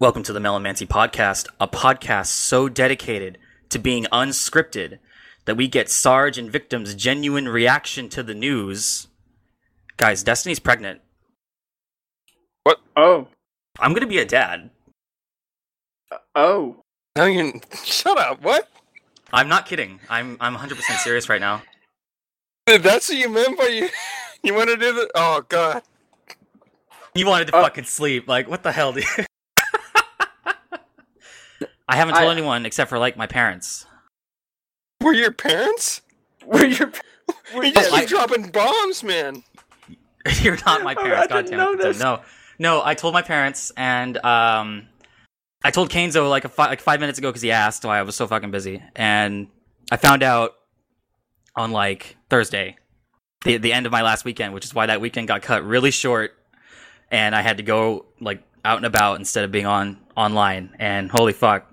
Welcome to the Melomancy Podcast, a podcast so dedicated to being unscripted that we get Sarge and Victim's genuine reaction to the news. Guys, Destiny's pregnant. What? Oh. I'm gonna be a dad. Uh, oh. No, you shut up. What? I'm not kidding. I'm I'm 100% serious right now. If that's what you meant by you, you want to do the? Oh God. You wanted to Oh. fucking sleep. Like, what the hell, dude? I haven't told I- anyone except for like my parents. Were your parents? Were your You just I- keep dropping bombs, man. You're not my Oh, parents. I God didn't damn it. this. No, no. I told my parents, and um, I told Kenzo like a fi- like five minutes ago because he asked why I was so fucking busy, and I found out on like Thursday, the the end of my last weekend, which is why that weekend got cut really short, and I had to go like out and about instead of being on online. And holy fuck,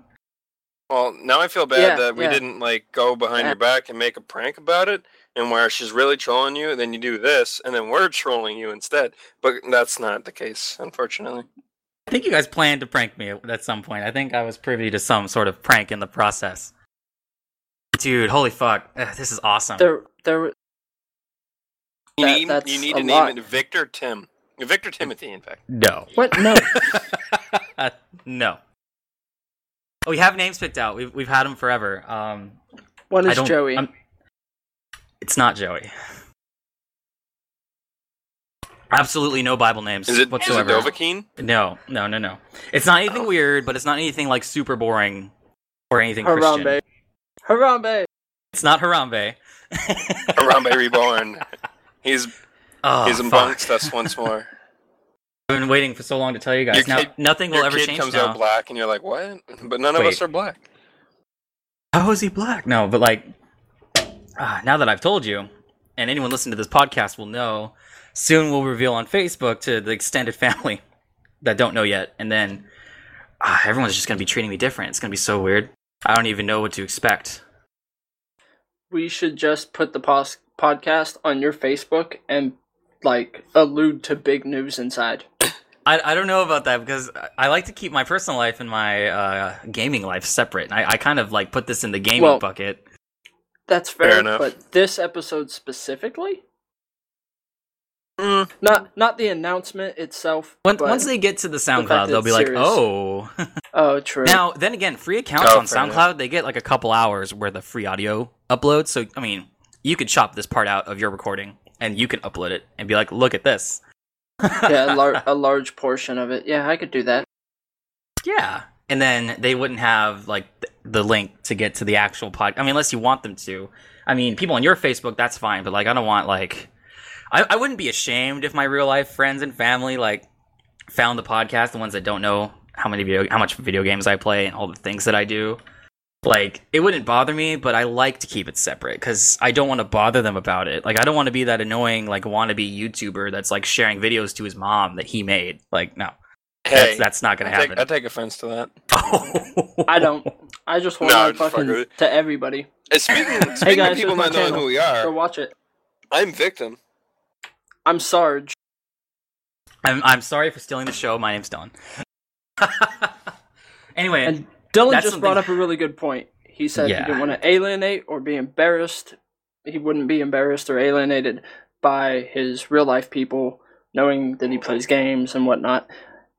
Well, now I feel bad Yeah, that we yeah. didn't like go behind Yeah. your back and make a prank about it, and where she's really trolling you, and then you do this, and then we're trolling you instead. But that's not the case, unfortunately. I think you guys planned to prank me at some point. I think I was privy to some sort of prank in the process. Dude, holy fuck, Ugh, this is awesome. there there You That- need you need a to lot. name it Victor Tim, Victor Timothy, in fact. no. what no no. Oh, we have names picked out. We've we've had them forever. Um, one is. Joey. I'm- it's not Joey. Absolutely no Bible names Is it is it whatsoever. Dovahkiin? no, no, no, no. It's not anything Oh. weird, but it's not anything like super boring or anything Christian. Harambe. Harambe. It's not Harambe. Harambe Reborn. He's oh, he's fuck. us once more. I've been waiting for so long to tell you guys. Your now, nothing will Your ever kid change comes now. out black, and you're like, what? But none of Wait. us are black. How is he black? No, but like, ah, now that I've told you, and anyone listening to this podcast will know, soon we'll reveal on Facebook to the extended family that don't know yet, and then ah, everyone's just gonna be treating me different. It's gonna be so weird. I don't even know what to expect. We should just put the pos- podcast on your Facebook and like allude to big news inside. I, I don't know about that because I- I like to keep my personal life and my uh, gaming life separate. I, I kind of like put this in the gaming Well- bucket. That's Fair fair, enough. but this episode specifically, Mm, not not the announcement itself. Once, but- once they get to the SoundCloud, that they'll be it's like, serious. "Oh." oh, true. Now, then again, free accounts Oh, on fair enough. SoundCloud, they get like a couple hours worth of free audio uploads. So, I mean, you could chop this part out of your recording and you can upload it and be like, look at this. yeah, a, lar- a large portion of it. Yeah, I could do that. Yeah. And then they wouldn't have like th- the link to get to the actual pod. I mean, unless you want them to. I mean, people on your Facebook, that's fine. But like, I don't want like, I, I wouldn't be ashamed if my real life friends and family like found the podcast, the ones that don't know how many video, how much video games I play and all the things that I do. Like, it wouldn't bother me, but I like to keep it separate because I don't want to bother them about it. Like, I don't want to be that annoying, like, wannabe YouTuber that's like sharing videos to his mom that he made. Like, no, hey, that's, that's not going to take, happen. I take offense to that. I don't. I just want No, to just fuck fucking to everybody. And speaking, speaking guys, of people here's my not knowing who we are Go are, watch it. I'm victim. I'm Sarge. I'm I'm sorry for stealing the show. My name's Dylan. anyway, And Dylan That's just brought up a really good point. He said Yeah. he didn't want to alienate or be embarrassed. He wouldn't be embarrassed or alienated by his real life people, knowing that he plays games and whatnot.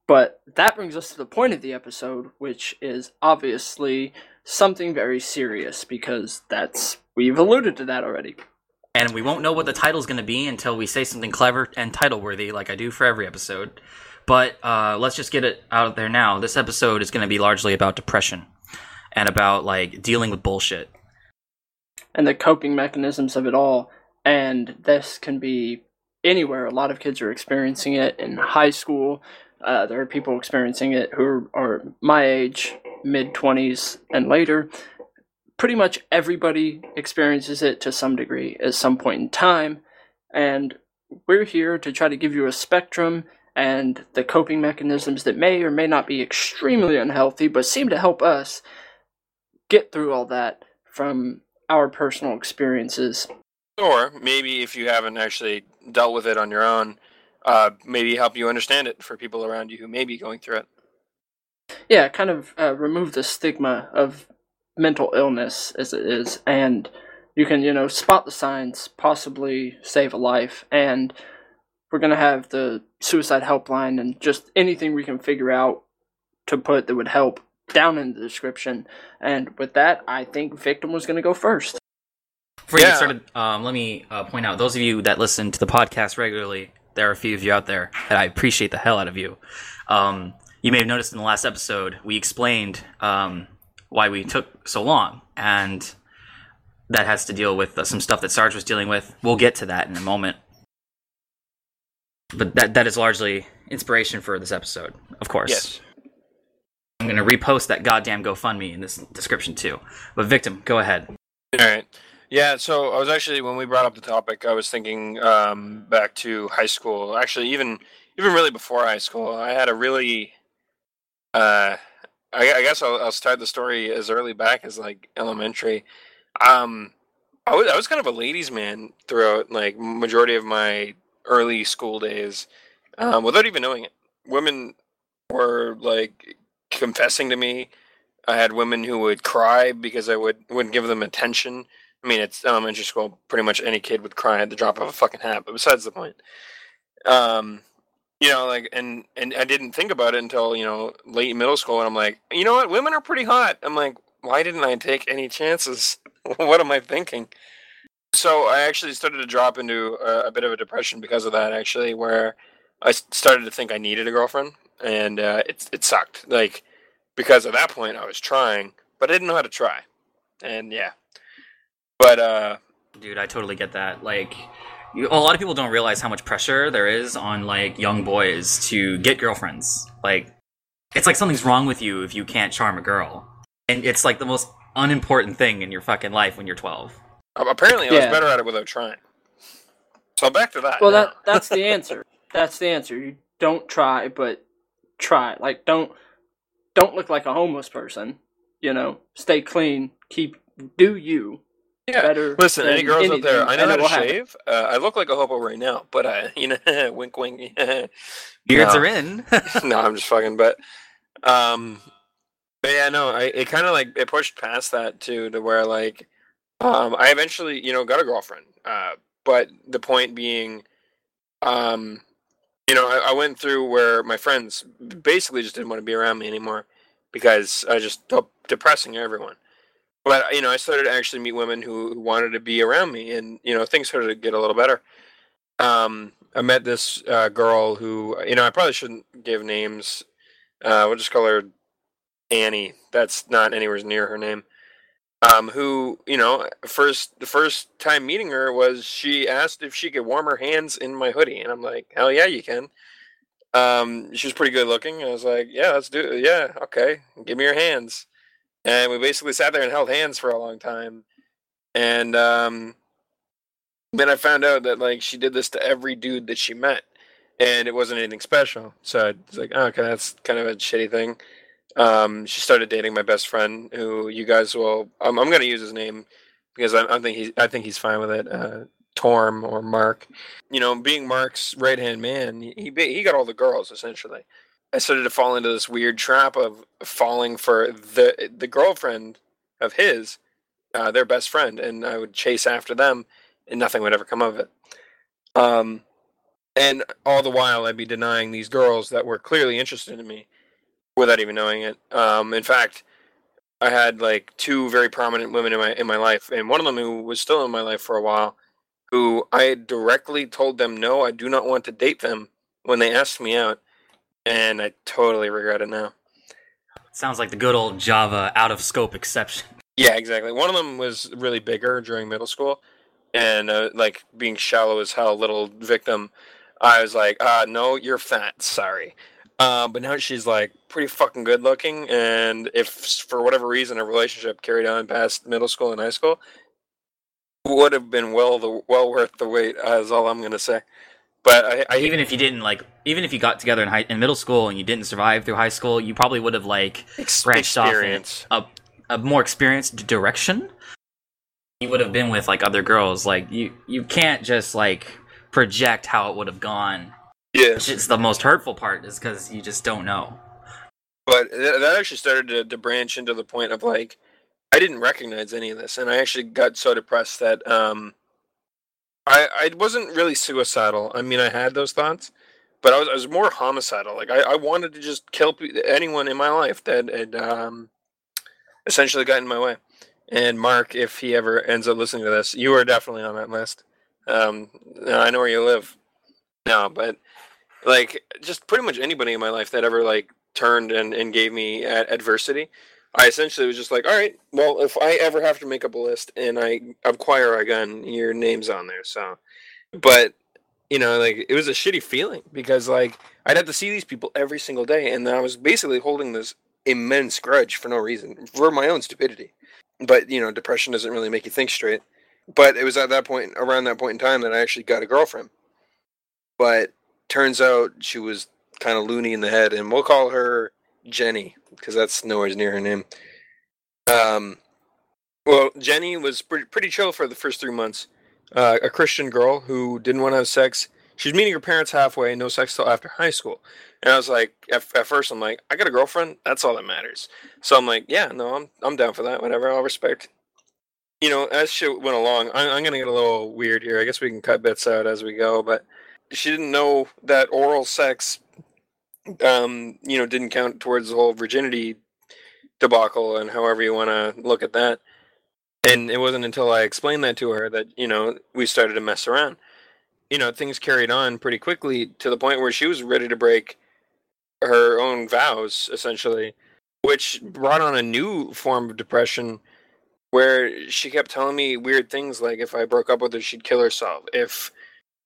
But that brings us to the point of the episode, which is obviously something very serious because that's we've alluded to that already. and we won't know what the title's going to be until we say something clever and title worthy, like I do for every episode. But uh, let's just get it out of there now. This episode is going to be largely about depression and about like dealing with bullshit. and the coping mechanisms of it all. And this can be anywhere. A lot of kids are experiencing it in high school. Uh, there are people experiencing it who are my age, mid 20s and later. Pretty much everybody experiences it to some degree at some point in time. And we're here to try to give you a spectrum and the coping mechanisms that may or may not be extremely unhealthy, but seem to help us get through all that from our personal experiences. Or maybe if you haven't actually dealt with it on your own, uh, maybe help you understand it for people around you who may be going through it. yeah, kind of uh, remove the stigma of mental illness as it is, and you can you know spot the signs, possibly save a life, and we're gonna have the suicide helpline and just anything we can figure out to put that would help down in the description. And with that, I think victim was gonna go first. Before you get started, um, let me uh, point out those of you that listen to the podcast regularly, there are a few of you out there, and I appreciate the hell out of you. Um, you may have noticed in the last episode, we explained um, why we took so long, and that has to deal with uh, some stuff that Sarge was dealing with. We'll get to that in a moment. But that that is largely inspiration for this episode, of course. Yes. I'm going to repost that goddamn GoFundMe in this description too. But victim, go ahead. All right. Yeah, so I was actually when we brought up the topic, I was thinking um, back to high school. Actually, even even really before high school, I had a really. Uh, I, I guess I'll, I'll start the story as early back as like elementary. Um, I was I was kind of a ladies' man throughout like majority of my early school days, um, without even knowing it. Women were like confessing to me. I had women who would cry because I would wouldn't give them attention. I mean, it's elementary school. Pretty much any kid would cry at the drop of a fucking hat. But besides the point, um, you know, like, and and I didn't think about it until you know late middle school, and I'm like, you know what, women are pretty hot. I'm like, why didn't I take any chances? what am I thinking? So I actually started to drop into a, a bit of a depression because of that. Actually, where I started to think I needed a girlfriend, and uh, it it sucked. Like because at that point I was trying, but I didn't know how to try, and yeah. But uh, Dude, I totally get that. Like, a lot of people don't realize how much pressure there is on like young boys to get girlfriends. Like, it's like something's wrong with you if you can't charm a girl, and it's like the most unimportant thing in your fucking life when you're 12. Apparently I was Yeah. better at it without trying. So back to that. Well, now. that that's the answer. That's the answer. You don't try, but try. Like don't don't look like a homeless person. You know, stay clean. Keep do you yeah. better. Listen, any girls out there, I know how to shave. Uh, I look like a hobo right now, but uh, you know, wink, wink. Beards No. are in. no, I'm just fucking. But, um, but yeah, no, I it kind of like it pushed past that too, to where like, um, I eventually, you know, got a girlfriend. Uh, but the point being, um, you know, I, I went through where my friends basically just didn't want to be around me anymore because I just depressing everyone. But you know, I started to actually meet women who, who wanted to be around me, and you know, things started to get a little better. Um, I met this uh, girl who, you know, I probably shouldn't give names. Uh, we'll just call her Annie. That's not anywhere near her name. Um, who, you know, first the first time meeting her was she asked if she could warm her hands in my hoodie, and I'm like, hell yeah, you can. Um, she was pretty good looking. I was like, yeah, let's do it. Yeah, okay, give me your hands. And we basically sat there and held hands for a long time. And um, then I found out that like she did this to every dude that she met, and it wasn't anything special. So I was like, oh, okay, that's kind of a shitty thing. Um, she started dating my best friend, who you guys will. Um, I'm going to use his name because I, I think he's I think he's fine with it. Uh, Torm or Mark. You know, being Mark's right hand man, he he he got all the girls essentially. I started to fall into this weird trap of falling for the the girlfriend of his, uh, their best friend, and I would chase after them, and nothing would ever come of it. Um, and all the while, I'd be denying these girls that were clearly interested in me, without even knowing it. Um, in fact, I had like two very prominent women in my in my life, and one of them who was still in my life for a while, who I had directly told them no, I do not want to date them when they asked me out, and I totally regret it now. Sounds like the good old Java out of scope exception. Yeah, exactly. One of them was really bigger during middle school, and uh, like being shallow as hell, little victim. I was like, uh, no, you're fat. Sorry. Uh, but now she's like pretty fucking good looking, and if for whatever reason a relationship carried on past middle school and high school, would have been well the well worth the wait. Uh, is all I'm gonna say. But I, I even if you didn't like, even if you got together in high in middle school and you didn't survive through high school, you probably would have like ex- branched off in a, a more experienced direction. You would have been with like other girls. Like you, you can't just like project how it would have gone. Yeah. Which is the most hurtful part, is because you just don't know. But that actually started to, to branch into the point of like, I didn't recognize any of this, and I actually got so depressed that um, I I wasn't really suicidal. I mean, I had those thoughts, but I was I was more homicidal. Like I, I wanted to just kill pe- anyone in my life that had um, essentially got in my way. And Mark, if he ever ends up listening to this, you are definitely on that list. Um, I know where you live now, but like just pretty much anybody in my life that ever like turned and, and gave me adversity, I essentially was just like, all right, well, if I ever have to make up a list and I acquire a gun, your name's on there. So, but you know, like it was a shitty feeling because like I'd have to see these people every single day, and I was basically holding this immense grudge for no reason for my own stupidity. But you know, depression doesn't really make you think straight. But it was at that point, around that point in time, that I actually got a girlfriend. But turns out she was kind of loony in the head, and we'll call her Jenny because that's nowhere near her name. Um, well, Jenny was pretty, pretty chill for the first three months. Uh, a Christian girl who didn't want to have sex. She was meeting her parents halfway, no sex till after high school. And I was like, at, at first, I'm like, I got a girlfriend. That's all that matters. So I'm like, yeah, no, I'm I'm down for that. Whatever, I'll respect. You know, as shit went along, I'm, I'm gonna get a little weird here. I guess we can cut bits out as we go, but she didn't know that oral sex, um, you know, didn't count towards the whole virginity debacle and however you want to look at that. And it wasn't until I explained that to her that you know we started to mess around. You know, things carried on pretty quickly to the point where she was ready to break her own vows, essentially, which brought on a new form of depression where she kept telling me weird things like if I broke up with her, she'd kill herself. If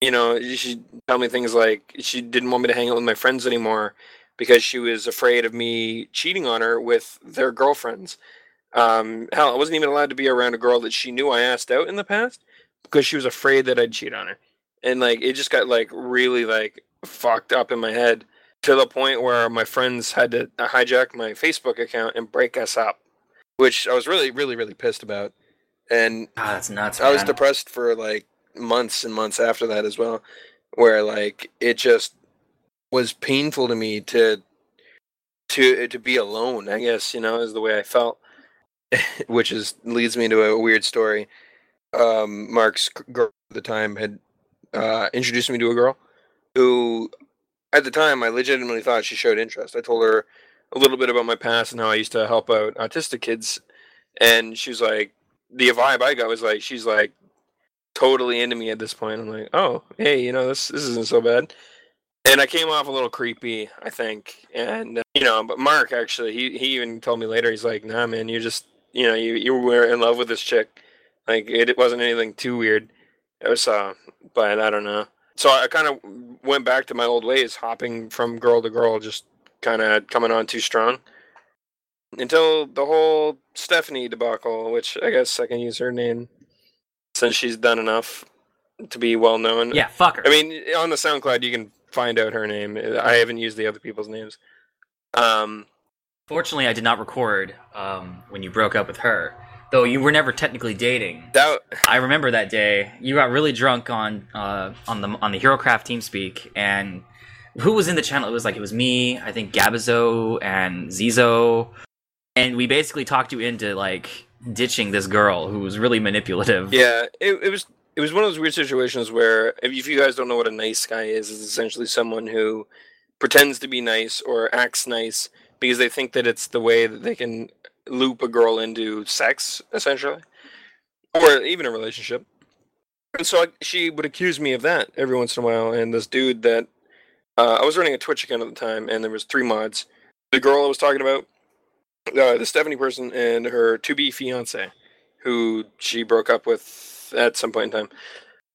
you know, she'd tell me things like she didn't want me to hang out with my friends anymore because she was afraid of me cheating on her with their girlfriends. Um, hell, I wasn't even allowed to be around a girl that she knew I asked out in the past because she was afraid that I'd cheat on her. And like it just got like really like fucked up in my head to the point where my friends had to hijack my Facebook account and break us up, which I was really, really, really pissed about. And God, that's nuts. I was depressed for like months and months after that as well, where like it just was painful to me to to to be alone. I guess you know is the way I felt, which is leads me to a weird story. Um, Mark's girl at the time had uh, introduced me to a girl who, at the time, I legitimately thought she showed interest. I told her a little bit about my past and how I used to help out autistic kids, and she was like, the vibe I got was like, she's like totally into me at this point. I'm like, oh, hey, you know, this this isn't so bad. And I came off a little creepy, I think. And uh, you know, but Mark actually, he he even told me later, he's like, nah, man, you just, you know, you you were in love with this chick. Like it, it wasn't anything too weird. It was, uh, but I don't know. So I kind of went back to my old ways, hopping from girl to girl, just kind of coming on too strong. Until the whole Stephanie debacle, which I guess I can use her name since she's done enough to be well known. Yeah, fuck her. I mean, on the SoundCloud, you can find out her name. I haven't used the other people's names. Um, Fortunately, I did not record um, when you broke up with her, though you were never technically dating. that I remember that day. You got really drunk on uh, on the on the HeroCraft TeamSpeak, and who was in the channel? It was like it was me, I think Gabizo and Zizo, and we basically talked you into like ditching this girl who was really manipulative. yeah, it, it was it was one of those weird situations where if, you guys don't know what a nice guy is, is essentially someone who pretends to be nice or acts nice because they think that it's the way that they can loop a girl into sex, essentially, or even a relationship. And so I, she would accuse me of that every once in a while. And this dude that uh, I was running a Twitch account at the time, and there was three mods. The girl I was talking about, uh, the Stephanie person, and her to be fiance, who she broke up with at some point in time.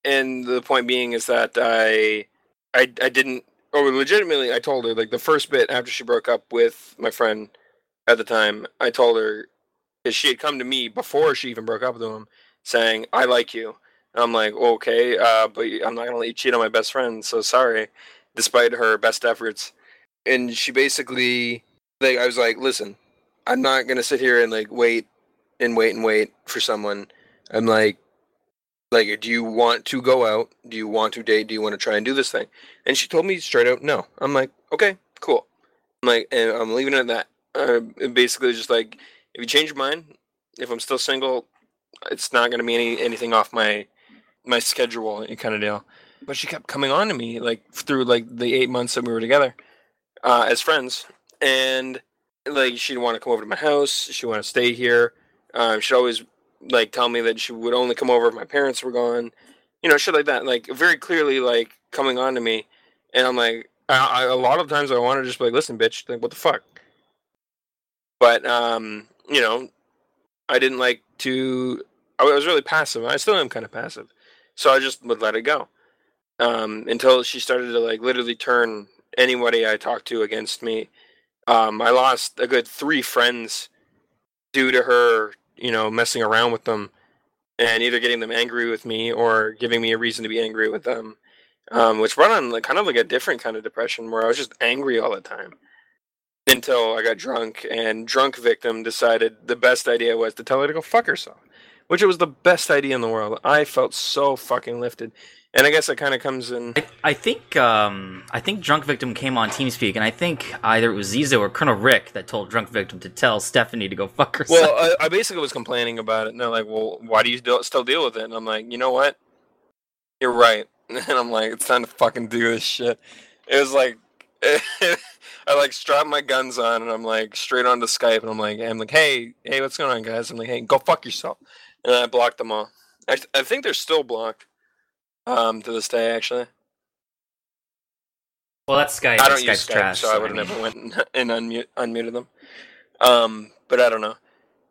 And the point being is that I, I, I didn't. Or legitimately, I told her like the first bit after she broke up with my friend at the time. I told her because she had come to me before she even broke up with him, saying, "I like you." And I'm like, "Okay, uh, but I'm not gonna let you cheat on my best friend." So sorry, despite her best efforts. And she basically, like, I was like, "Listen, I'm not gonna sit here and like wait and wait and wait for someone." I'm like, like, do you want to go out? Do you want to date? Do you want to try and do this thing? And she told me straight out, no. I'm like, okay, cool. I'm like, and I'm leaving it at that. Uh, basically, just like if you change your mind, if I'm still single, it's not to be any anything off my my schedule, kind of deal. But she kept coming on to me like through like the eight months that we were together uh, as friends, and like she'd want to come over to my house. She'd want to stay here. Um, she'd always like tell me that she would only come over if my parents were gone. You know, shit like that. Like very clearly, like coming on to me, and I'm like, I, I, a lot of times I want to just be like, listen, bitch, like what the fuck. But um, you know, I didn't like to. I was really passive. I still am kind of passive, so I just would let it go um, until she started to like literally turn anybody I talked to against me. Um, I lost a good three friends due to her, you know, messing around with them and either getting them angry with me or giving me a reason to be angry with them, um, which brought on like kind of like a different kind of depression where I was just angry all the time until I got drunk and drunk victim decided the best idea was to tell her to go fuck herself, which it was the best idea in the world. I felt so fucking lifted. And I guess it kind of comes in. I, I think um, I think Drunk Victim came on TeamSpeak, and I think either it was Zizo or Colonel Rick that told Drunk Victim to tell Stephanie to go fuck herself. Well, I, I basically was complaining about it, and they're like, "Well, why do you still deal with it?" And I'm like, "You know what? You're right." And I'm like, "It's time to fucking do this shit." It was like, I like strapped my guns on, and I'm like straight onto Skype, and I'm like, I'm like, "Hey, hey, what's going on, guys?" I'm like, "Hey, go fuck yourself," and I blocked them all. I, I think they're still blocked um, to this day, actually. Well, that's Skype. I don't Skype's use Skype, trash, so I would have never went and unmute, unmuted them. Um, but I don't know.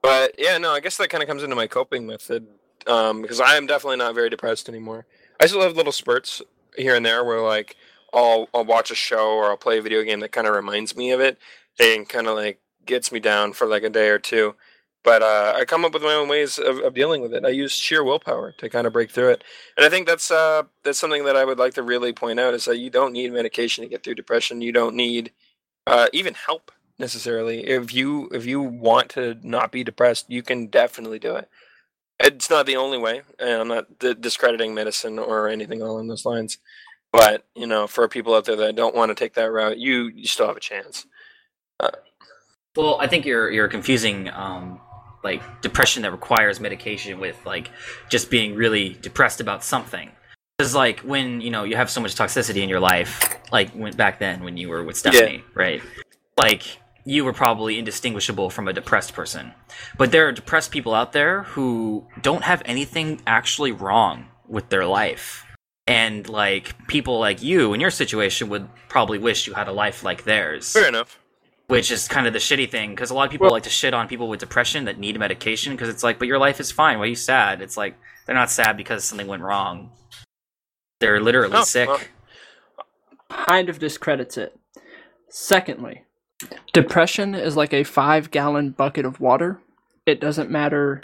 But yeah, no, I guess that kind of comes into my coping method um, because I am definitely not very depressed anymore. I still have little spurts here and there where like I'll I'll watch a show or I'll play a video game that kind of reminds me of it and kind of like gets me down for like a day or two. But uh, I come up with my own ways of, of dealing with it. I use sheer willpower to kind of break through it, and I think that's uh, that's something that I would like to really point out is that you don't need medication to get through depression. You don't need uh, even help necessarily. If you if you want to not be depressed, you can definitely do it. It's not the only way, and I'm not d- discrediting medicine or anything along those lines. But you know, for people out there that don't want to take that route, you you still have a chance. Uh, well, I think you're you're confusing um, like depression that requires medication with like just being really depressed about something. Because like when you know you have so much toxicity in your life, like when back then when you were with Stephanie, yeah. right? Like you were probably indistinguishable from a depressed person. But there are depressed people out there who don't have anything actually wrong with their life. And like people like you in your situation would probably wish you had a life like theirs. Fair enough which is kind of the shitty thing because a lot of people well, like to shit on people with depression that need medication because it's like, but your life is fine. Why are you sad? It's like they're not sad because something went wrong. They're literally oh, sick. Well. Kind of discredits it. Secondly, depression is like a five gallon bucket of water. It doesn't matter.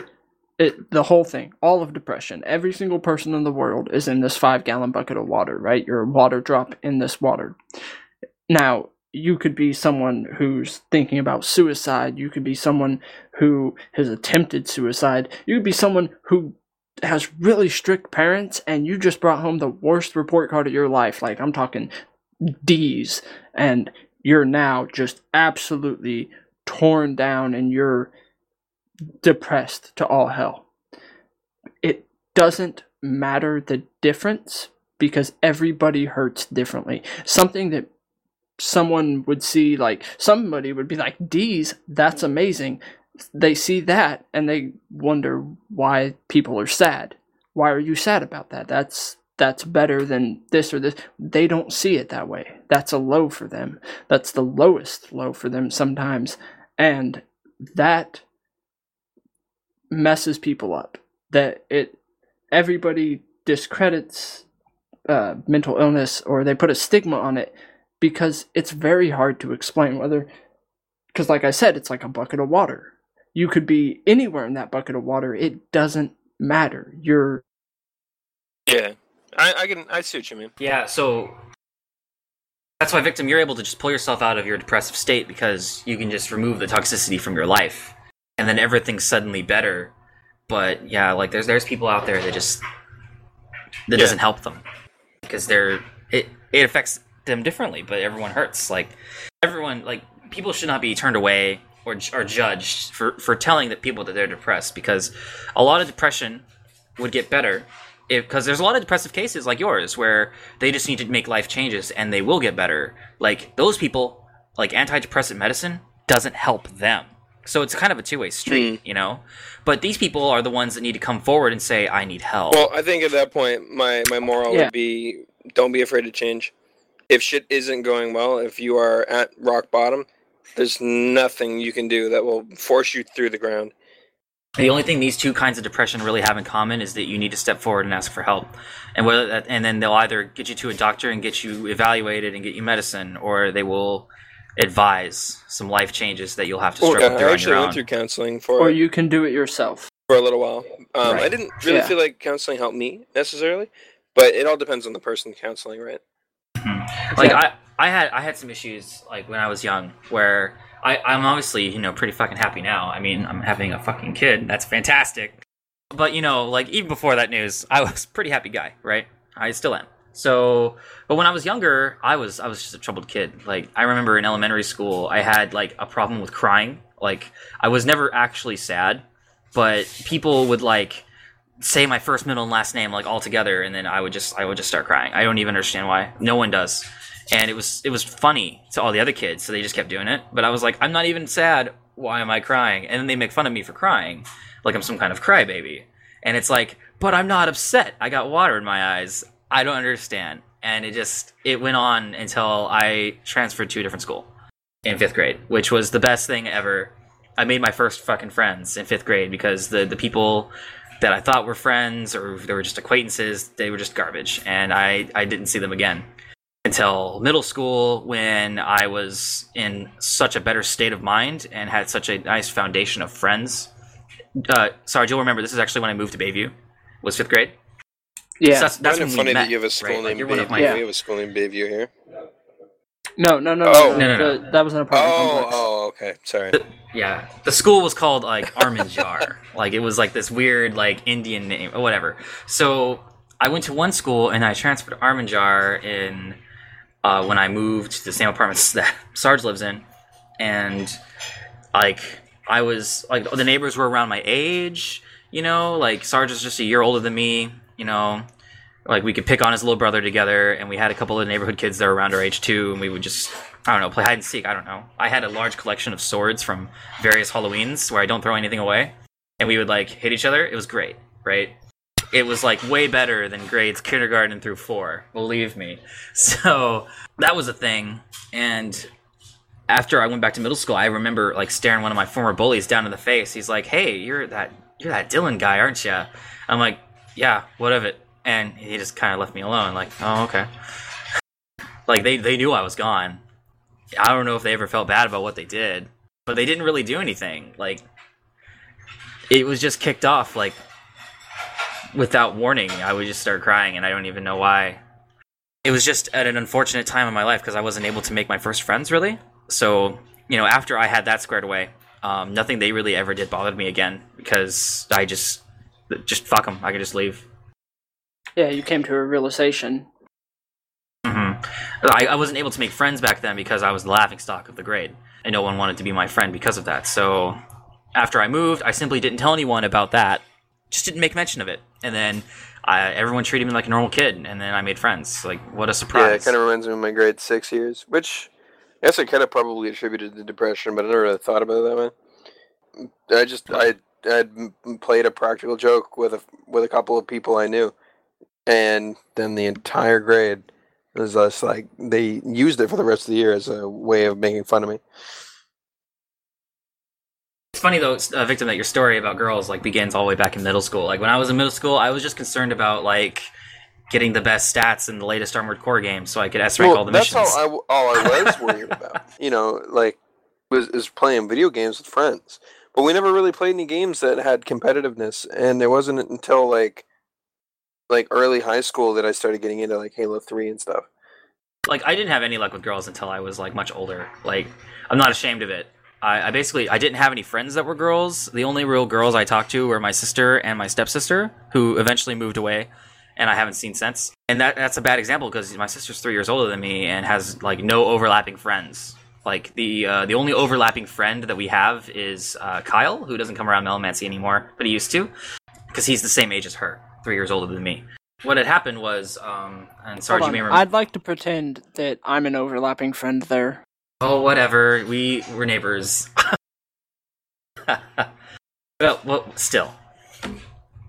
It, the whole thing, all of depression, every single person in the world is in this five gallon bucket of water, right? You're a water drop in this water. Now, you could be someone who's thinking about suicide. You could be someone who has attempted suicide. You could be someone who has really strict parents and you just brought home the worst report card of your life. Like, I'm talking D's. And you're now just absolutely torn down and you're depressed to all hell. It doesn't matter the difference because everybody hurts differently. Something that someone would see like somebody would be like D's that's amazing. They see that and they wonder why people are sad. Why are you sad about that? That's that's better than this or this. They don't see it that way. That's a low for them. That's the lowest low for them sometimes. And that messes people up. That it everybody discredits uh, mental illness or they put a stigma on it because it's very hard to explain whether because like i said it's like a bucket of water. You could be anywhere in that bucket of water. It doesn't matter. You're yeah. I, I can i see what you mean. Yeah so that's why victim you're able to just pull yourself out of your depressive state because you can just remove the toxicity from your life and then everything's suddenly better. But yeah like there's there's people out there that just that yeah. doesn't help them because they're it it affects them differently, but everyone hurts. Like everyone, like people should not be turned away or are judged for for telling the people that they're depressed because a lot of depression would get better because there's a lot of depressive cases like yours where they just need to make life changes and they will get better. Like those people, like antidepressant medicine doesn't help them. So it's kind of a two way street, hmm. you know. But these people are the ones that need to come forward and say, "I need help." Well, I think at that point, my my moral Yeah. would be: don't be afraid to change. If shit isn't going well, if you are at rock bottom, there's nothing you can do that will force you through the ground. The only thing these two kinds of depression really have in common is that you need to step forward and ask for help, and whether that, and then they'll either get you to a doctor and get you evaluated and get you medicine, or they will advise some life changes that you'll have to Well, struggle I through on actually your went own. through counseling for Or you can do it yourself. for a little while. Um, I didn't really Yeah. feel like counseling helped me necessarily, but it all depends on the person counseling, right? Like Yeah. I, I had I had some issues like when I was young where I, I'm obviously you know pretty fucking happy now. I mean I'm having a fucking kid. That's fantastic. But you know like even before that news, I was a pretty happy guy, right? I still am. So, but when I was younger, I was I was just a troubled kid. Like I remember in elementary school, I had like a problem with crying. Like I was never actually sad, but people would like say my first middle and last name like all together and then I would just I would just start crying. I don't even understand why. No one does. And it was it was funny to all the other kids, so they just kept doing it. But I was like, I'm not even sad. Why am I crying? And then they make fun of me for crying, like I'm some kind of crybaby. And it's like, but I'm not upset. I got water in my eyes. I don't understand. And it just it went on until I transferred to a different school in fifth grade, which was the best thing ever. I made my first fucking friends in fifth grade because the the people that I thought were friends or they were just acquaintances, they were just garbage, and I I didn't see them again until middle school when I was in such a better state of mind and had such a nice foundation of friends. Uh, sorry, you'll remember this is actually when I moved to Bayview. Was fifth grade. Yeah. So that's, that's kind of funny met, that you have a school right? Named you're one of Bayview. my Yeah. We have a school named Bayview here. no, no, no, Oh. no, No, no, no. The- that was an apartment Oh, complex. oh, okay. Sorry. Yeah, the school was called like Arminjar. like it was like this weird like Indian name or whatever. So I went to one school and I transferred to Arminjar in uh, when I moved to the same apartments that Sarge lives in, and like I was like the neighbors were around my age. You know, like Sarge is just a year older than me. You know, like we could pick on his little brother together, and we had a couple of neighborhood kids that were around our age too, and we would just I don't know play hide and seek. I don't know. I had a large collection of swords from various Halloweens where I don't throw anything away, and we would like hit each other. It was great, right? It was like way better than grades kindergarten through four, believe me. So that was a thing, and after I went back to middle school, I remember like staring one of my former bullies down in the face. He's like, "Hey, you're that you're that Dylan guy, aren't you?" I'm like, "Yeah, what of it?" And he just kind of left me alone. Like, "Oh, okay." Like they they knew I was gone. I don't know if they ever felt bad about what they did, but they didn't really do anything. Like it was just kicked off like without warning. I would just start crying, and I don't even know why. It was just at an unfortunate time in my life because I wasn't able to make my first friends really. So you know, after I had that squared away, um, nothing they really ever did bothered me again because I just just fuck them. I could just leave. Yeah, you came to a realization. hmm I, I wasn't able to make friends back then because I was the laughing stock of the grade, and no one wanted to be my friend because of that. So after I moved, I simply didn't tell anyone about that. Just didn't make mention of it, and then I, everyone treated me like a normal kid, and then I made friends. Like what a surprise! Yeah, it kind of reminds me of my grade six years, which I guess I kind of probably attributed to depression, but I never really thought about it that way. I just I I played a practical joke with a with a couple of people I knew, and then the entire grade was just like they used it for the rest of the year as a way of making fun of me. Funny though, uh, victim, that your story about girls like begins all the way back in middle school. Like when I was in middle school, I was just concerned about like getting the best stats in the latest Armored Core game, so I could S rank all the that's missions. all all I was worried about. You know, like was is playing video games with friends. But we never really played any games that had competitiveness, and it wasn't until like like early high school that I started getting into like Halo Three and stuff. like I didn't have any luck with girls until I was like much older. Like I'm not ashamed of it. I, I basically I didn't have any friends that were girls. The only real girls I talked to were my sister and my stepsister, who eventually moved away, and I haven't seen since. And that that's a bad example because my sister's three years older than me and has like no overlapping friends. Like the uh, the only overlapping friend that we have is uh, Kyle, who doesn't come around Melomancy anymore, but he used to, because he's the same age as her, three years older than me. What had happened was, um, and Sarge, you may remember. I'd like to pretend that I'm an overlapping friend there. Oh, whatever. We were neighbors. well, well, still,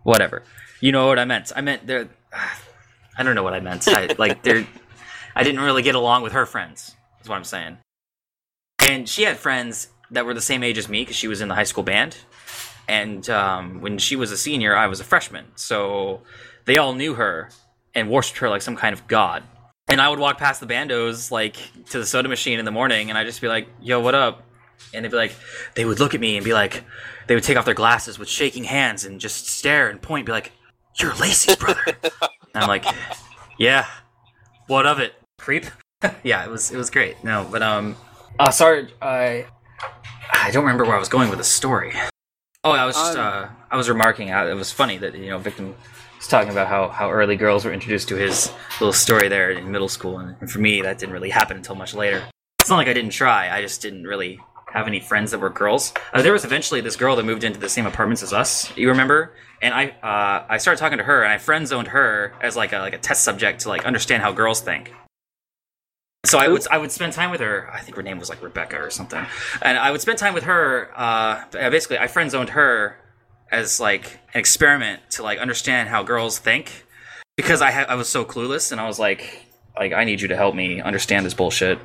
whatever. You know what I meant. I meant there. I don't know what I meant. I, like there, I didn't really get along with her friends. Is what I'm saying. And she had friends that were the same age as me because she was in the high school band. And um, when she was a senior, I was a freshman. So they all knew her and worshipped her like some kind of god. And I would walk past the bandos like to the soda machine in the morning, and I'd just be like, "Yo, what up?" And they'd be like, they would look at me and be like, they would take off their glasses with shaking hands and just stare and point, and be like, "You're Lacey's brother." and I'm like, "Yeah, what of it, creep?" yeah, it was it was great. No, but um, uh, sorry, I I don't remember where I was going with the story. Oh, I was just Um, uh, I was remarking how it was funny that you know victim talking about how how early girls were introduced to his little story there in middle school, and, and for me that didn't really happen until much later. It's not like I didn't try; I just didn't really have any friends that were girls. Uh, there was eventually this girl that moved into the same apartments as us. You remember? And I uh, I started talking to her, and I friend zoned her as like a like a test subject to like understand how girls think. So I would I would spend time with her. I think her name was like Rebecca or something, and I would spend time with her. Uh, basically, I friend zoned her as like an experiment to like understand how girls think because I ha- I was so clueless, and I was like like I need you to help me understand this bullshit.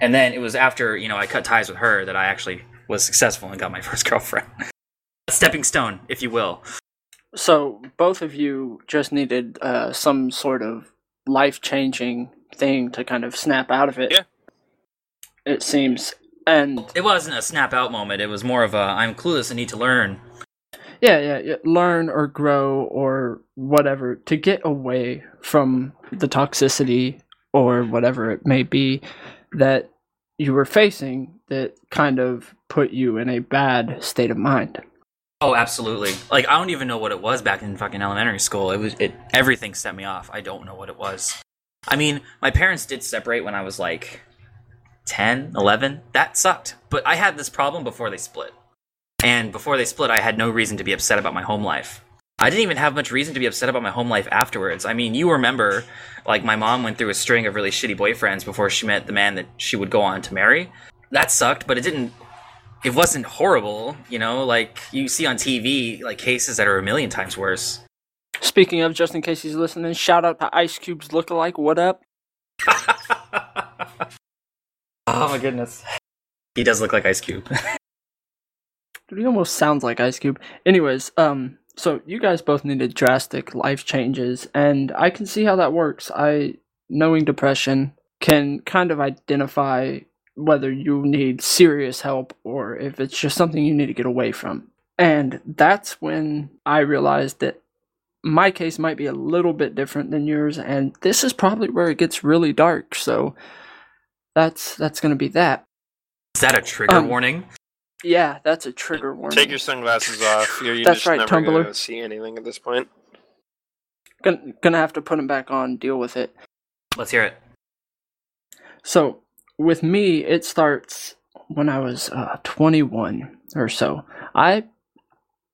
And then it was after you know I cut ties with her that I actually was successful and got my first girlfriend. A stepping stone, if you will. So both of you just needed uh, some sort of life changing thing to kind of snap out of it. Yeah. It seems. And It wasn't a snap out moment. It was more of a I'm clueless and need to learn. Yeah, yeah, yeah, learn or grow or whatever to get away from the toxicity or whatever it may be that you were facing that kind of put you in a bad state of mind. Oh, absolutely. Like I don't even know what it was back in fucking elementary school. It was it everything set me off. I don't know what it was. I mean, my parents did separate when I was like 10, 11. That sucked. But I had this problem before they split. And before they split, I had no reason to be upset about my home life. I didn't even have much reason to be upset about my home life afterwards. I mean, you remember, like, my mom went through a string of really shitty boyfriends before she met the man that she would go on to marry. That sucked, but it didn't it wasn't horrible, you know, like you see on TV, like cases that are a million times worse. Speaking of, just in case he's listening, shout out to Ice Cube's lookalike. What up? oh my goodness. He does look like Ice Cube. Dude, he almost sounds like Ice Cube. Anyways, um, so you guys both needed drastic life changes, and I can see how that works. I, knowing depression, can kind of identify whether you need serious help or if it's just something you need to get away from. And that's when I realized that my case might be a little bit different than yours, and this is probably where it gets really dark. So that's that's gonna be that. Is that a trigger Um, warning? Yeah, that's a trigger warning. Take your sunglasses off. You're, you're That's just right, never Tumblr. going to see anything at this point. Gonna, gonna have to put them back on, deal with it. Let's hear it. So, with me, it starts when I was uh, 21 or so. I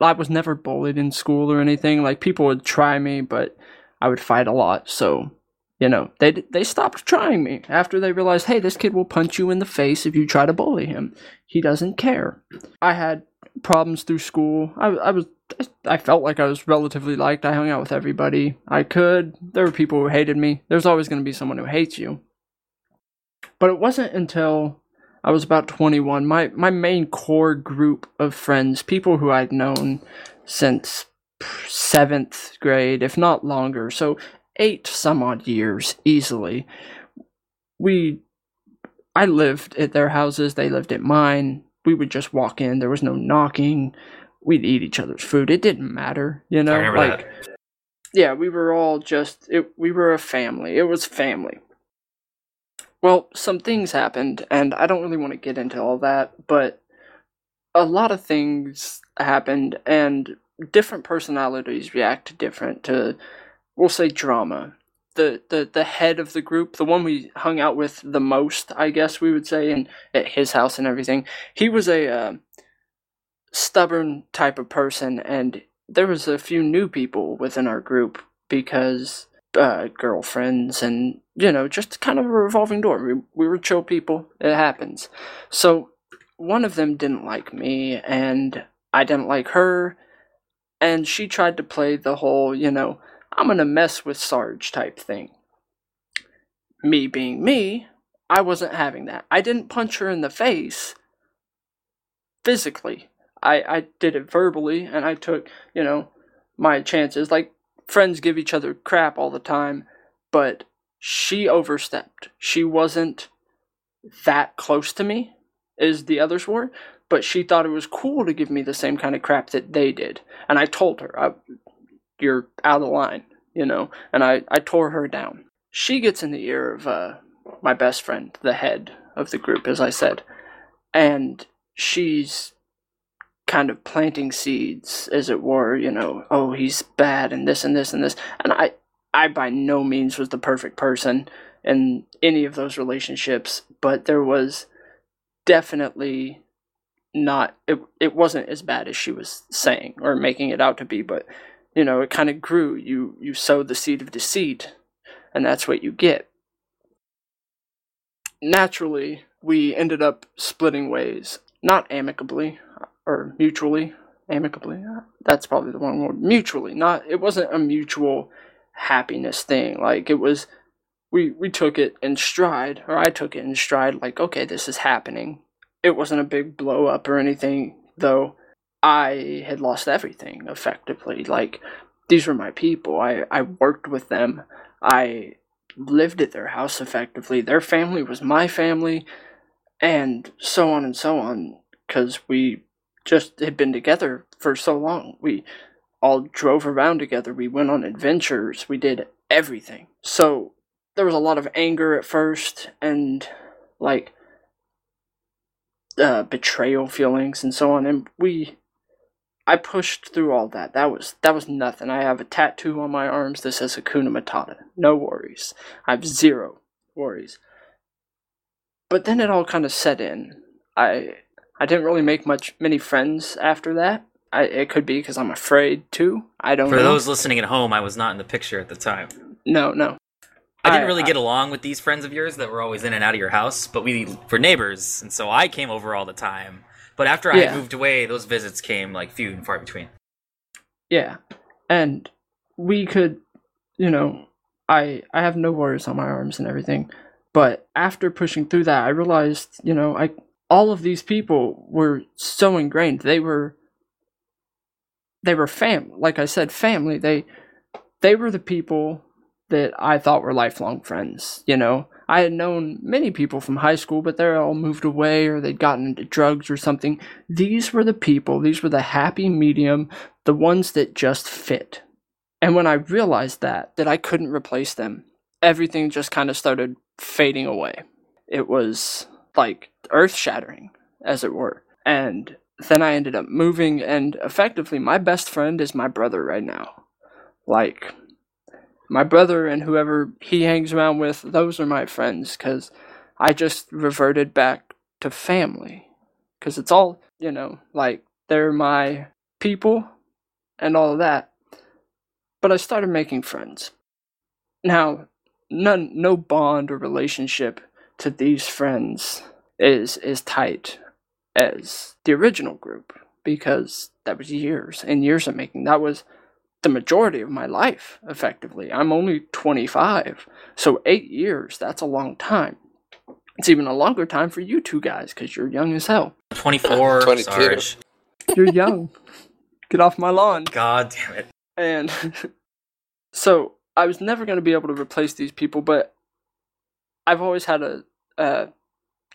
I was never bullied in school or anything. Like people would try me, but I would fight a lot. So, you know, they they stopped trying me after they realized, hey, this kid will punch you in the face if you try to bully him. He doesn't care. I had problems through school. I, I was I felt like I was relatively liked. I hung out with everybody I could. There were people who hated me. There's always going to be someone who hates you. But it wasn't until I was about 21, my, my main core group of friends, people who I'd known since seventh grade, if not longer, so eight some odd years easily. We, I lived at their houses, they lived at mine. We would just walk in, there was no knocking. We'd eat each other's food. It didn't matter, you know. Like, that. yeah, we were all just it, we were a family. It was family. Well, some things happened, and I don't really want to get into all that, but a lot of things happened, and different personalities react different to, we'll say, drama. the, the the head of the group, the one we hung out with the most, I guess we would say, and at his house and everything. He was a uh, stubborn type of person, and there was a few new people within our group because uh, girlfriends and you know just kind of a revolving door. We we were chill people. It happens. So one of them didn't like me, and I didn't like her, and she tried to play the whole you know I'm gonna mess with Sarge type thing. Me being me, I wasn't having that. I didn't punch her in the face physically. I, I did it verbally and I took, you know, my chances. Like friends give each other crap all the time, but she overstepped. She wasn't that close to me as the others were, but she thought it was cool to give me the same kind of crap that they did. And I told her, I, you're out of line, you know, and I, I tore her down. She gets in the ear of uh, my best friend, the head of the group, as I said, and she's kind of planting seeds, as it were, you know, oh, he's bad and this and this and this. And I, I by no means was the perfect person in any of those relationships, but there was definitely not it it wasn't as bad as she was saying or making it out to be but you know it kind of grew. You you sowed the seed of deceit and that's what you get. Naturally we ended up splitting ways. Not amicably or mutually. Amicably that's probably the wrong word. Mutually not it wasn't a mutual happiness thing. Like it was we we took it in stride or i took it in stride like okay this is happening. It wasn't a big blow up or anything though i had lost everything effectively like these were my people i i worked with them i lived at their house effectively their family was my family and so on and so on because we just had been together for so long. We all drove around together. We went on adventures. We did everything. So there was a lot of anger at first and like uh, betrayal feelings and so on. And we, I pushed through all that. That was that was nothing. I have a tattoo on my arms that says Hakuna Matata. No worries. I have zero worries. But then it all kind of set in. I I didn't really make much many friends after that. I, it could be because I'm afraid too. I don't. For know. those listening at home, I was not in the picture at the time. No, no. I didn't really I- get along with these friends of yours that were always in and out of your house, but we were neighbors, and so I came over all the time. But after I Yeah. moved away, those visits came like few and far between. Yeah, and we could, you know, I I have no worries on my arms and everything, but after pushing through that, I realized, you know, I all of these people were so ingrained. They were they were fam like I said, family. They they were the people that I thought were lifelong friends, you know. I had known many people from high school, but they're all moved away or they'd gotten into drugs or something. These were the people, these were the happy medium, the ones that just fit. And when I realized that, that I couldn't replace them, everything just kind of started fading away. It was like earth shattering, as it were. And then I ended up moving, and effectively, my best friend is my brother right now. Like, my brother and whoever he hangs around with, those are my friends, because I just reverted back to family. Because it's all, you know, like, they're my people and all of that. But I started making friends. Now, none, no bond or relationship to these friends is is tight as the original group because that was years and years of making. That was the majority of my life, effectively. I'm only 25, so eight years, that's a long time. It's even a longer time for you two guys because you're young as hell. 24, 22. Sarge. You're young. Get off my lawn. God damn it. And so I was never going to be able to replace these people, but I've always had a, a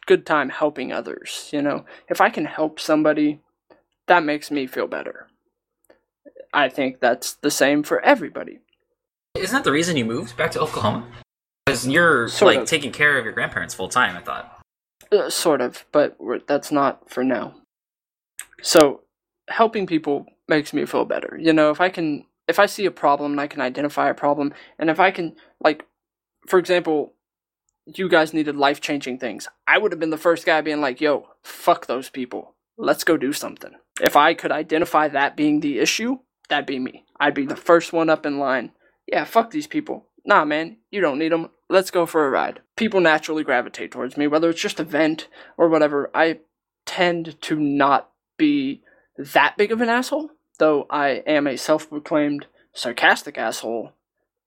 good time helping others. You know, if I can help somebody, that makes me feel better. I think that's the same for everybody. Isn't that the reason you moved back to Oklahoma? Because you're Sort like of. taking care of your grandparents full time. I thought. Uh, sort of, but that's not for now. So, helping people makes me feel better. You know, if I can, if I see a problem and I can identify a problem, and if I can, like, for example, you guys needed life changing things. I would have been the first guy being like, yo, fuck those people. Let's go do something. If I could identify that being the issue, that'd be me. I'd be the first one up in line. Yeah, fuck these people. Nah, man, you don't need them. Let's go for a ride. People naturally gravitate towards me, whether it's just a vent or whatever. I tend to not be that big of an asshole, though I am a self proclaimed sarcastic asshole,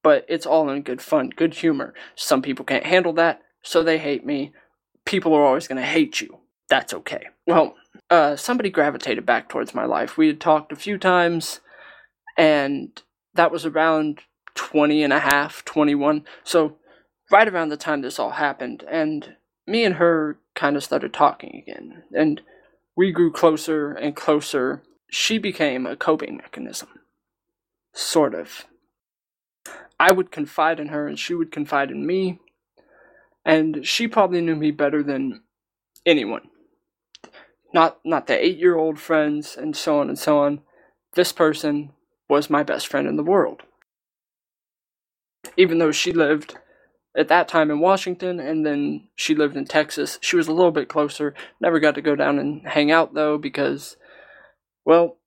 but it's all in good fun, good humor. Some people can't handle that, so they hate me. People are always going to hate you. That's okay. Well, uh, somebody gravitated back towards my life. We had talked a few times, and that was around 20 and a half, 21. So, right around the time this all happened, and me and her kind of started talking again. And we grew closer and closer. She became a coping mechanism. Sort of. I would confide in her, and she would confide in me. And she probably knew me better than anyone. Not not the eight year old friends and so on and so on. This person was my best friend in the world. Even though she lived at that time in Washington and then she lived in Texas, she was a little bit closer. Never got to go down and hang out though because, well,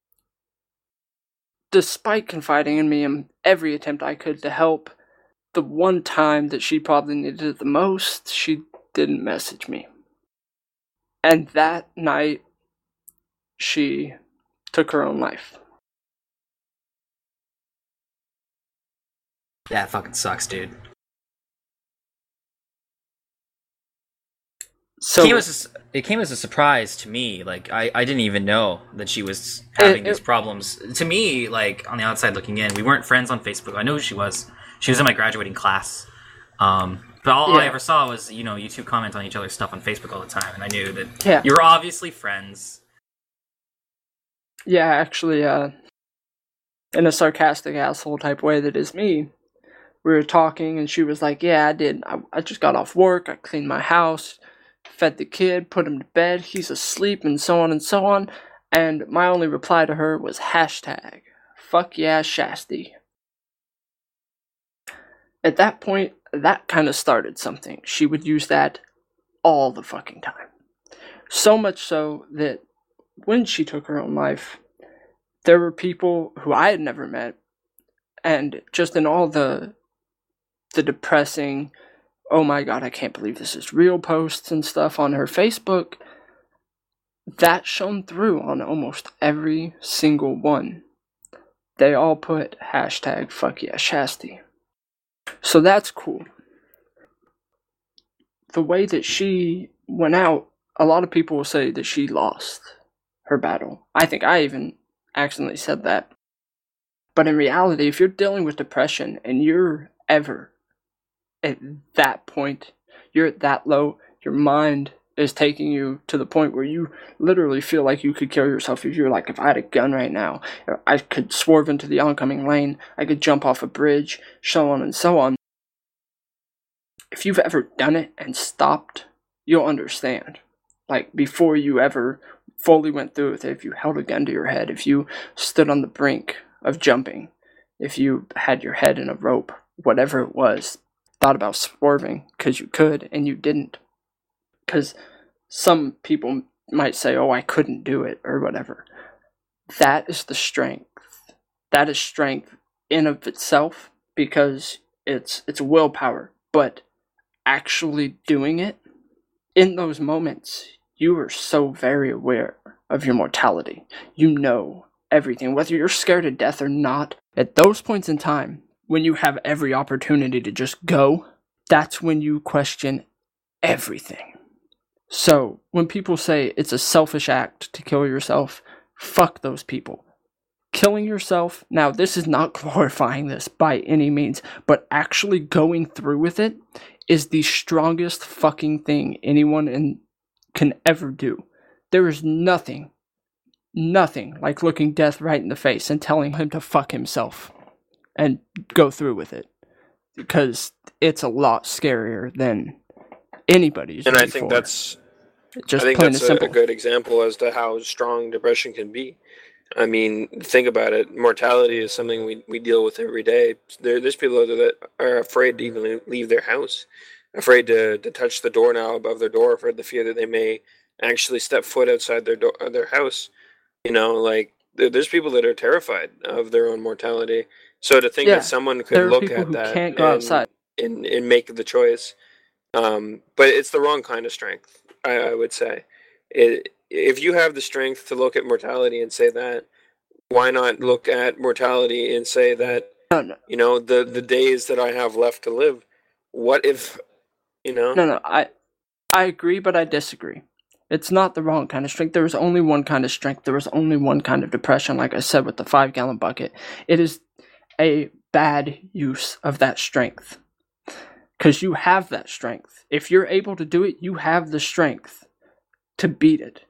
despite confiding in me in every attempt I could to help, the one time that she probably needed it the most, she didn't message me. And that night, she took her own life. That fucking sucks, dude. So it came, as a, it came as a surprise to me. Like I, I didn't even know that she was having It- these it- problems. To me, like on the outside looking in, we weren't friends on Facebook. I knew who she was. She was in my graduating class. Um, but all I ever saw was you know you two comment on each other's stuff on Facebook all the time, and I knew that Yeah. you were obviously friends. Yeah, actually, uh, in a sarcastic asshole type way that is me, we were talking and she was like, Yeah, I did. I, I just got off work. I cleaned my house, fed the kid, put him to bed. He's asleep, and so on and so on. And my only reply to her was hashtag, fuck yeah, Shasty. At that point, that kind of started something. She would use that all the fucking time. So much so that when she took her own life, there were people who I had never met, and just in all the the depressing, oh my god, I can't believe this is real posts and stuff on her Facebook, that shone through on almost every single one. They all put hashtag fuck yeah Shasty. So that's cool. The way that she went out, a lot of people will say that she lost her battle. I think I even accidentally said that. But in reality, if you're dealing with depression and you're ever at that point, you're at that low, your mind is taking you to the point where you literally feel like you could kill yourself if you're like, if I had a gun right now, I could swerve into the oncoming lane, I could jump off a bridge, so on and so on. If you've ever done it and stopped, you'll understand. Like, before you ever fully went through with it, if you held a gun to your head, if you stood on the brink of jumping, if you had your head in a rope, whatever it was, thought about swerving because you could and you didn't. Because some people might say, oh, I couldn't do it or whatever. That is the strength. That is strength in of itself because it's it's willpower, but actually doing it in those moments you are so very aware of your mortality. You know everything, whether you're scared to death or not. At those points in time, when you have every opportunity to just go, that's when you question everything. So, when people say it's a selfish act to kill yourself, fuck those people. Killing yourself, now, this is not glorifying this by any means, but actually going through with it is the strongest fucking thing anyone in can ever do. There is nothing, nothing like looking death right in the face and telling him to fuck himself and go through with it. Because it's a lot scarier than anybody's. and I think for. that's just I think that's a, a good example as to how strong depression can be. I mean, think about it. Mortality is something we, we deal with every day. There, there's people out there that are afraid to even leave their house, afraid to, to touch the doorknob above their door, afraid the fear that they may actually step foot outside their door, their house. You know, like there, there's people that are terrified of their own mortality. So to think Yeah, that someone could look at that can't go and, outside. and and make the choice, um, but it's the wrong kind of strength. I, I would say, it, if you have the strength to look at mortality and say that, why not look at mortality and say that No, no, you know the the days that I have left to live, what if, you know? no, no. I, I agree, but I disagree. It's not the wrong kind of strength. There is only one kind of strength. There is only one kind of depression. Like I said with the five gallon bucket, it is a bad use of that strength. Because you have that strength. If you're able to do it, you have the strength to beat it.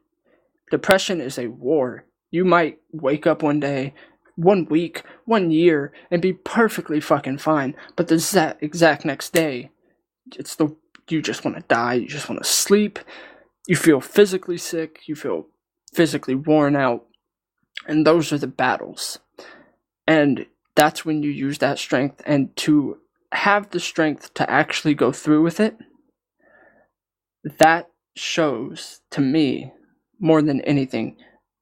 Depression is a war. You might wake up one day, one week, one year, and be perfectly fucking fine. But the exact next day, it's the you just want to die. You just want to sleep. You feel physically sick. You feel physically worn out. And those are the battles. And that's when you use that strength. And to have the strength to actually go through with it, that shows to me more than anything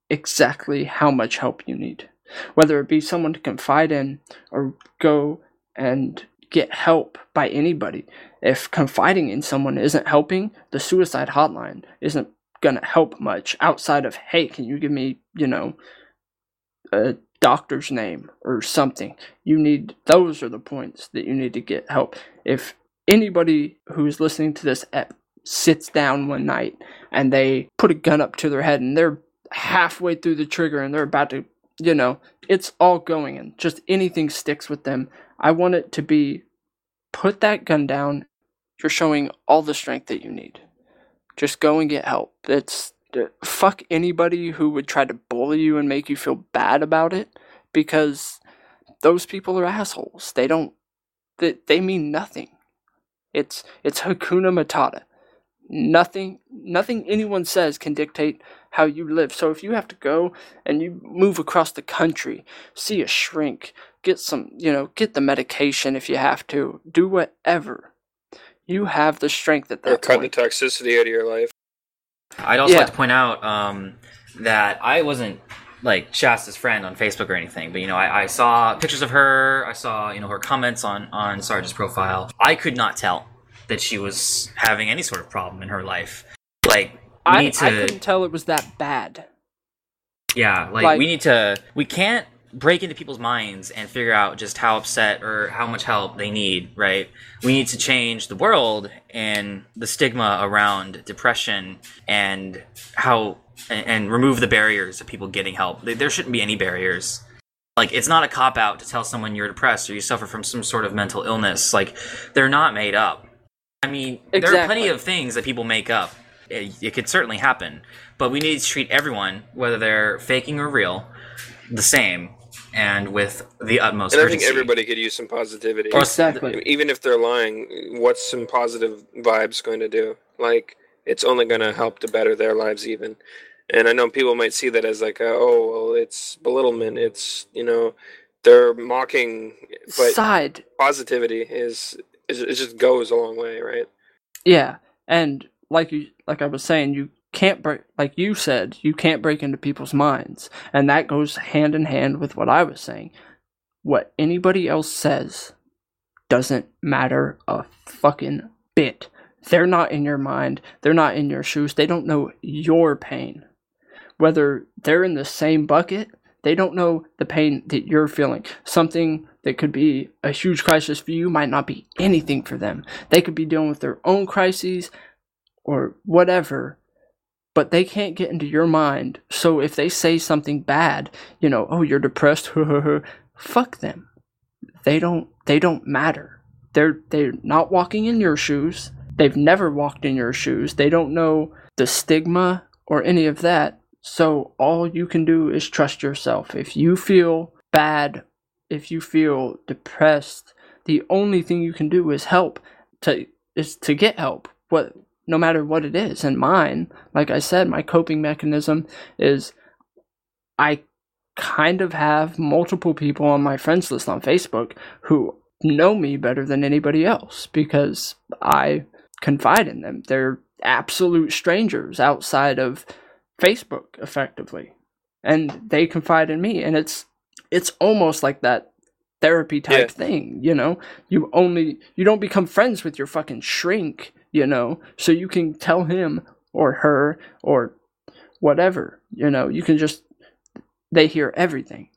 exactly how much help you need. Whether it be someone to confide in or go and get help by anybody. If confiding in someone isn't helping, the suicide hotline isn't gonna help much outside of, hey, can you give me, you know, a doctor's name or something? You need, those are the points that you need to get help. If anybody who's listening to this ep sits down one night and they put a gun up to their head and they're halfway through the trigger and they're about to, you know, it's all going and just anything sticks with them. I want it to be put that gun down. You're showing all the strength that you need. Just go and get help. It's fuck anybody who would try to bully you and make you feel bad about it because those people are assholes. They don't they, they mean nothing. It's it's Hakuna Matata. Nothing nothing anyone says can dictate how you live. So if you have to go and you move across the country, see a shrink, get some, you know, get the medication if you have to, do whatever. You have the strength at that. Or cut point. the toxicity out of your life. I'd also Yeah. like to point out um, that I wasn't like Shasta's friend on Facebook or anything, but you know, I, I saw pictures of her. I saw you know her comments on on Sarge's profile. I could not tell that she was having any sort of problem in her life. Like we I, need to, I couldn't tell it was that bad. yeah, like, like- we need to. We can't break into people's minds and figure out just how upset or how much help they need. Right? We need to change the world and the stigma around depression and how and, and remove the barriers of people getting help. There- shouldn't be any barriers. Like it's not a cop out to tell someone you're depressed or you suffer from some sort of mental illness. Like they're not made up. I mean, there are plenty of things that people make up. It, it could certainly happen, but we need to treat everyone, whether they're faking or real, the same and with the utmost And I think everybody could use some positivity. Exactly. Even if they're lying, what's some positive vibes going to do? Like, it's only going to help to better their lives, even. And I know people might see that as like, a, oh, well, it's belittlement. It's, you know, they're mocking. But Side. positivity is, is, it just goes a long way, right? Yeah. And like you like I was saying, you can't break like you said, you can't break into people's minds. And that goes hand in hand with what I was saying. What anybody else says doesn't matter a fucking bit. They're not in your mind. They're not in your shoes. They don't know your pain. Whether they're in the same bucket, they don't know the pain that you're feeling. Something that could be a huge crisis for you might not be anything for them. They could be dealing with their own crises or whatever, but they can't get into your mind. So if they say something bad, you know, oh, you're depressed, fuck them. They don't they don't matter. They're they're not walking in your shoes. They've never walked in your shoes. They don't know the stigma or any of that. So all you can do is trust yourself. If you feel bad, if you feel depressed, the only thing you can do is help to is to get help. What no matter what it is. And mine, like I said, my coping mechanism is I kind of have multiple people on my friends list on Facebook who know me better than anybody else because I confide in them. They're absolute strangers outside of Facebook effectively. And they confide in me and it's it's almost like that therapy type Yeah. thing, you know? You only you don't become friends with your fucking shrink, you know, so you can tell him or her or whatever, you know, you can just they hear everything.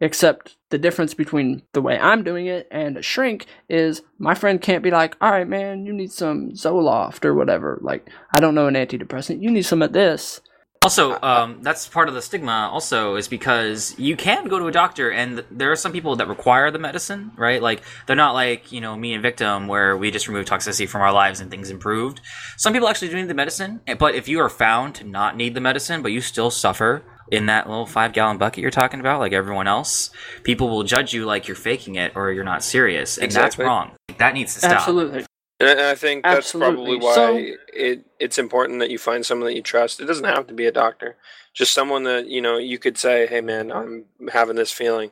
Except the difference between the way I'm doing it and a shrink is my friend can't be like, all right, man, you need some Zoloft or whatever. Like, I don't know an antidepressant. You need some of this. Also, um, that's part of the stigma. Also, is because you can go to a doctor, and there are some people that require the medicine, right? Like they're not like you know me and victim, where we just remove toxicity from our lives and things improved. Some people actually do need the medicine, but if you are found to not need the medicine, but you still suffer in that little five gallon bucket you're talking about, like everyone else, people will judge you like you're faking it or you're not serious, and Exactly. that's wrong. That needs to stop. Absolutely. And I think that's probably why So- it it's important that you find someone that you trust. It doesn't have to be a doctor, just someone that you know you could say, "Hey, man, I'm having this feeling,"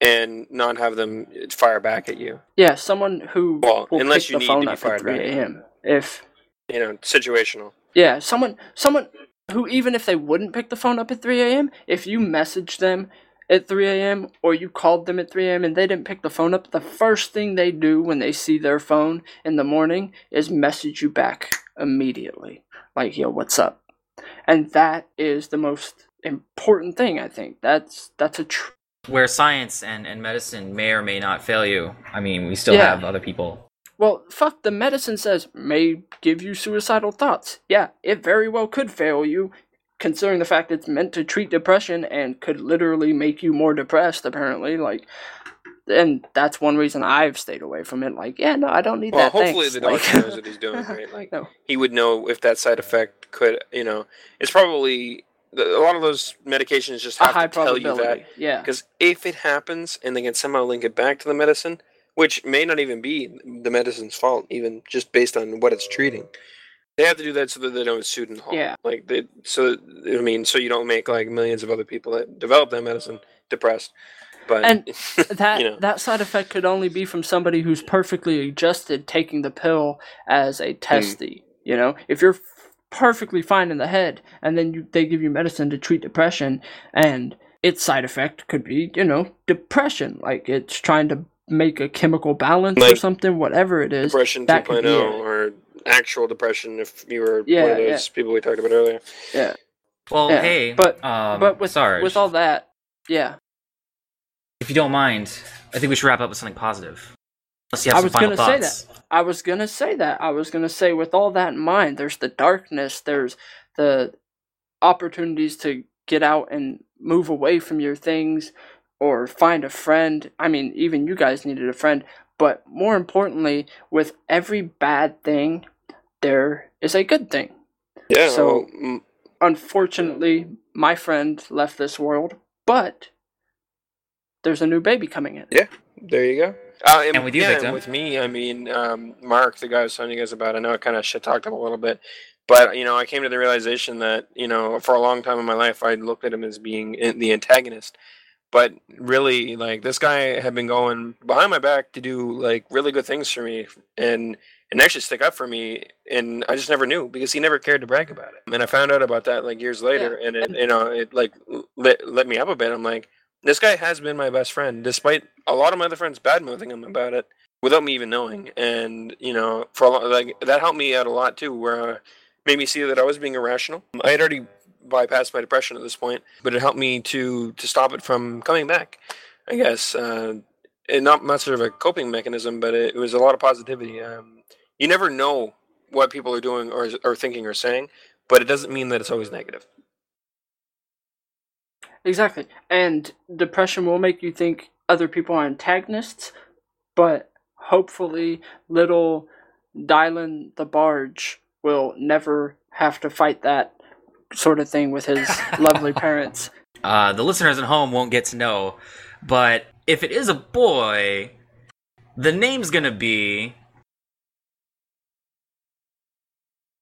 and not have them fire back at you. Yeah, someone who Well, will unless pick you the need phone to be fired 3 back. a.m. If You know, situational. Yeah, someone someone who even if they wouldn't pick the phone up at 3 a.m., if you message them at 3 a.m. or you called them at 3 a.m. and they didn't pick the phone up, the first thing they do when they see their phone in the morning is message you back immediately. Like, yo, what's up? And that is the most important thing, I think. That's that's a tr- Where science and, and medicine may or may not fail you. I mean, we still Yeah. have other people Well, fuck, the medicine says may give you suicidal thoughts. Yeah, it very well could fail you, considering the fact it's meant to treat depression and could literally make you more depressed, apparently. Like, and that's one reason I've stayed away from it. Like, yeah, no, I don't need Well, that. Well, hopefully thanks. the doctor Like- knows what he's doing, right? Like No. he would know if that side effect could, you know, it's probably a lot of those medications just have to tell you that Yeah. because if it happens and they can somehow link it back to the medicine, which may not even be the medicine's fault, even just based on what it's treating. They have to do that so that they don't sue in Hall. Yeah. Like they, so I mean, so you don't make like millions of other people that develop that medicine depressed. But And That you know, that side effect could only be from somebody who's perfectly adjusted taking the pill as a hmm. testy. You know, if you're perfectly fine in the head, and then you, they give you medicine to treat depression, and its side effect could be, you know, depression. Like it's trying to make a chemical balance or something, whatever it is. depression that 2.0 or actual depression if you were one of those people we talked about earlier. Yeah, Well, Yeah, hey, but- um, but with Sarge, with all that, yeah, if you don't mind, I think we should wrap up with something positive. Unless you have I some was final gonna say that. I was gonna say that. I was gonna say, with all that in mind, there's the darkness, there's the opportunities to get out and move away from your things or find a friend. I mean, even you guys needed a friend, but more importantly, with every bad thing, there is a good thing. Yeah. So- well, Unfortunately, my friend left this world, but there's a new baby coming in. Yeah, there you go. Uh, and, And with you, yeah, and with me, I mean, um, Mark, the guy I was telling you guys about, I know I kind of shit talked him a little bit, but you know, I came to the realization that you know, for a long time in my life, I looked at him as being in- the antagonist. But really, like this guy had been going behind my back to do like really good things for me, and and actually stick up for me, and I just never knew because he never cared to brag about it. And I found out about that like years later, and it you know it like lit, lit me up a bit. I'm like, this guy has been my best friend, despite a lot of my other friends bad mouthing him about it without me even knowing. And you know, for a lot, like that helped me out a lot too, where uh, made me see that I was being irrational. I had already bypassed my depression at this point, but it helped me to to stop it from coming back. I guess, uh, and not much of a coping mechanism, but it, it was a lot of positivity. Um, you never know what people are doing or or thinking or saying, but it doesn't mean that it's always negative. Exactly. And depression will make you think other people are antagonists, but hopefully little Dylan the Barge will never have to fight that sort of thing with his lovely parents. Uh, the listeners at home won't get to know, but if it is a boy, the name's gonna be